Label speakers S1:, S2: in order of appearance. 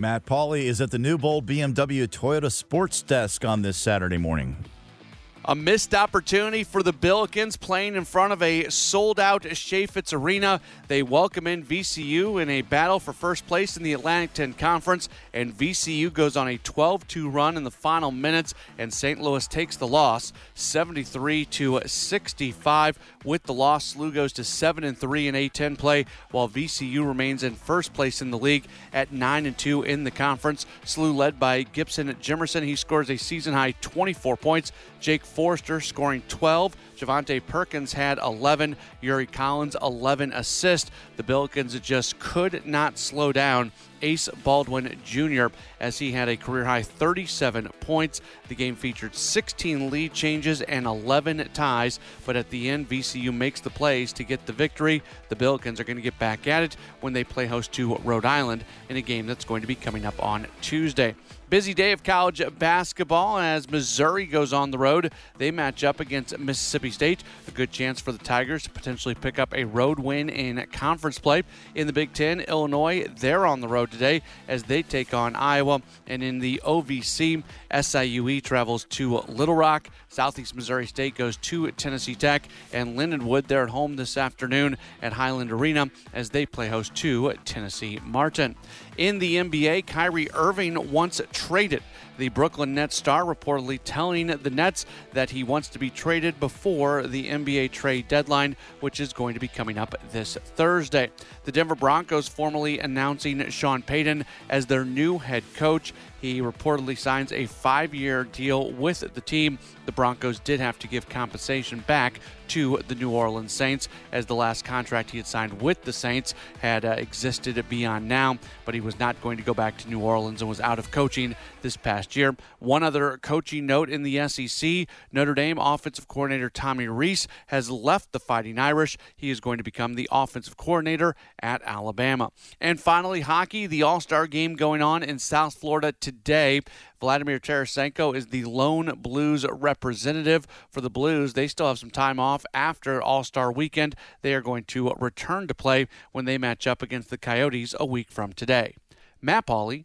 S1: Matt Pauley is at the new Bowl BMW Toyota Sports Desk on this Saturday morning.
S2: A missed opportunity for the Billikens playing in front of a sold out Chaifetz Arena. They welcome in VCU in a battle for first place in the Atlantic 10 Conference, and VCU goes on a 12 2 run in the final minutes, and St. Louis takes the loss 73 to 65. With the loss, SLU goes to 7 and 3 in A10 play, while VCU remains in first place in the league at 9 and 2 in the conference. SLU led by Gibson Jimerson. He scores a season high 24 points. Jake Forrester scoring 12. Javonte Perkins had 11. Yuri Collins 11 assists. The Billikens just could not slow down Ace Baldwin Jr. as he had a career high 37 points. The game featured 16 lead changes and 11 ties, but at the end, VCU makes the plays to get the victory. The Billikens are going to get back at it when they play host to Rhode Island in a game that's going to be coming up on Tuesday. Busy day of college basketball as Missouri goes on the road. They match up against Mississippi State. A good chance for the Tigers to potentially pick up a road win in conference play. In the Big Ten, Illinois, they're on the road today as they take on Iowa. And in the OVC, SIUE travels to Little Rock. Southeast Missouri State goes to Tennessee Tech. And Lindenwood, they're at home this afternoon at Hyland Arena as they play host to Tennessee Martin. In the NBA, Kyrie Irving once traded. The Brooklyn Nets star reportedly telling the Nets that he wants to be traded before the NBA trade deadline, which is going to be coming up this Thursday. The Denver Broncos formally announcing Sean Payton as their new head coach. He reportedly signs a five year deal with the team. The Broncos did have to give compensation back to the New Orleans Saints as the last contract he had signed with the Saints had uh, existed beyond now, but he was not going to go back to New Orleans and was out of coaching this past year. One other coaching note in the SEC Notre Dame offensive coordinator Tommy Rees has left the Fighting Irish. He is going to become the offensive coordinator at Alabama. And finally, hockey, the All Star game going on in South Florida today. Vladimir Tarasenko is the lone Blues representative for the Blues. They still have some time off after All Star weekend. They are going to return to play when they match up against the Coyotes a week from today. Matt Pauley,